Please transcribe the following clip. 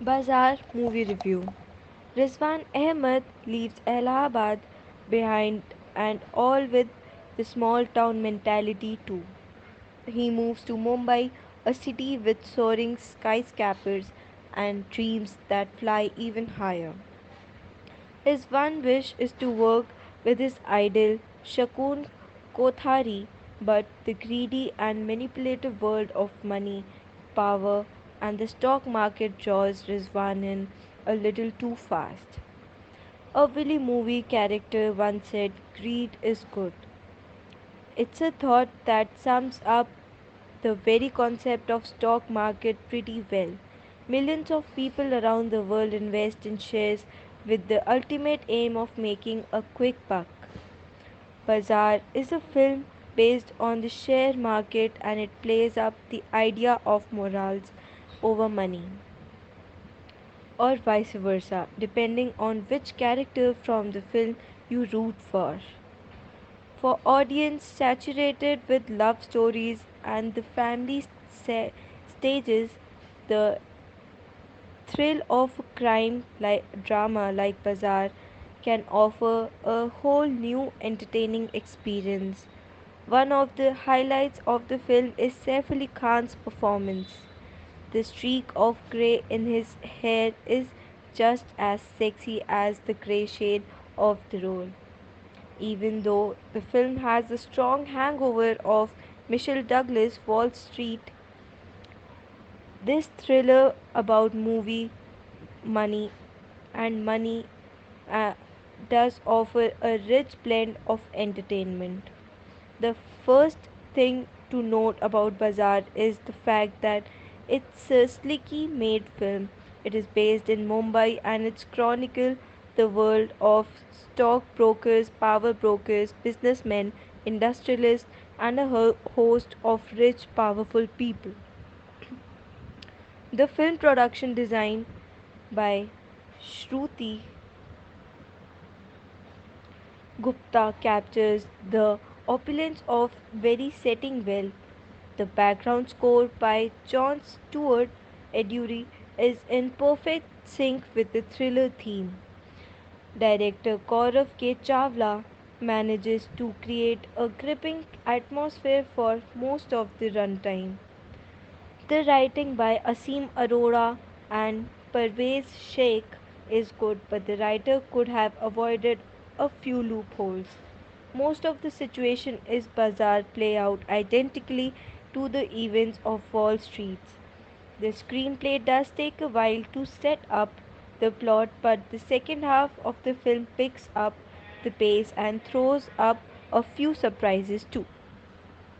Bazaar Movie Review Rizwan Ahmed leaves Allahabad behind and all with the small town mentality too. He moves to Mumbai, a city with soaring skyscrapers and dreams that fly even higher. His one wish is to work with his idol Shakun Kothari, but the greedy and manipulative world of money, power, and the stock market draws Rizwan in a little too fast. A Willy movie character once said, Greed is good. It's a thought that sums up the very concept of stock market pretty well. Millions of people around the world invest in shares with the ultimate aim of making a quick buck. Bazaar is a film based on the share market and it plays up the idea of morals over money. Or vice versa depending on which character from the film you root for. For audience saturated with love stories and the family sta- stages the thrill of crime like drama like bazaar can offer a whole new entertaining experience. One of the highlights of the film is Saif Ali Khan's performance. The streak of grey in his hair is just as sexy as the grey shade of the role. Even though the film has a strong hangover of Michael Douglas' Wall Street, this thriller about movie money and money uh, does offer a rich blend of entertainment. The first thing to note about Bazaar is the fact that it's a slickly made film. It is based in Mumbai and it's chronicle the world of stockbrokers, power brokers, businessmen, industrialists, and a host of rich, powerful people. The film production design by Shruti Gupta captures the opulence of very setting well. The background score by John Stewart Eduri is in perfect sync with the thriller theme. Director Gaurav K. Chawla manages to create a gripping atmosphere for most of the runtime. The writing by Asim Arora and Parvez Sheikh is good, but the writer could have avoided a few loopholes. Most of the situation is bazaar play out identically to the events of Wall Street. The screenplay does take a while to set up the plot, but the second half of the film picks up the pace and throws up a few surprises too.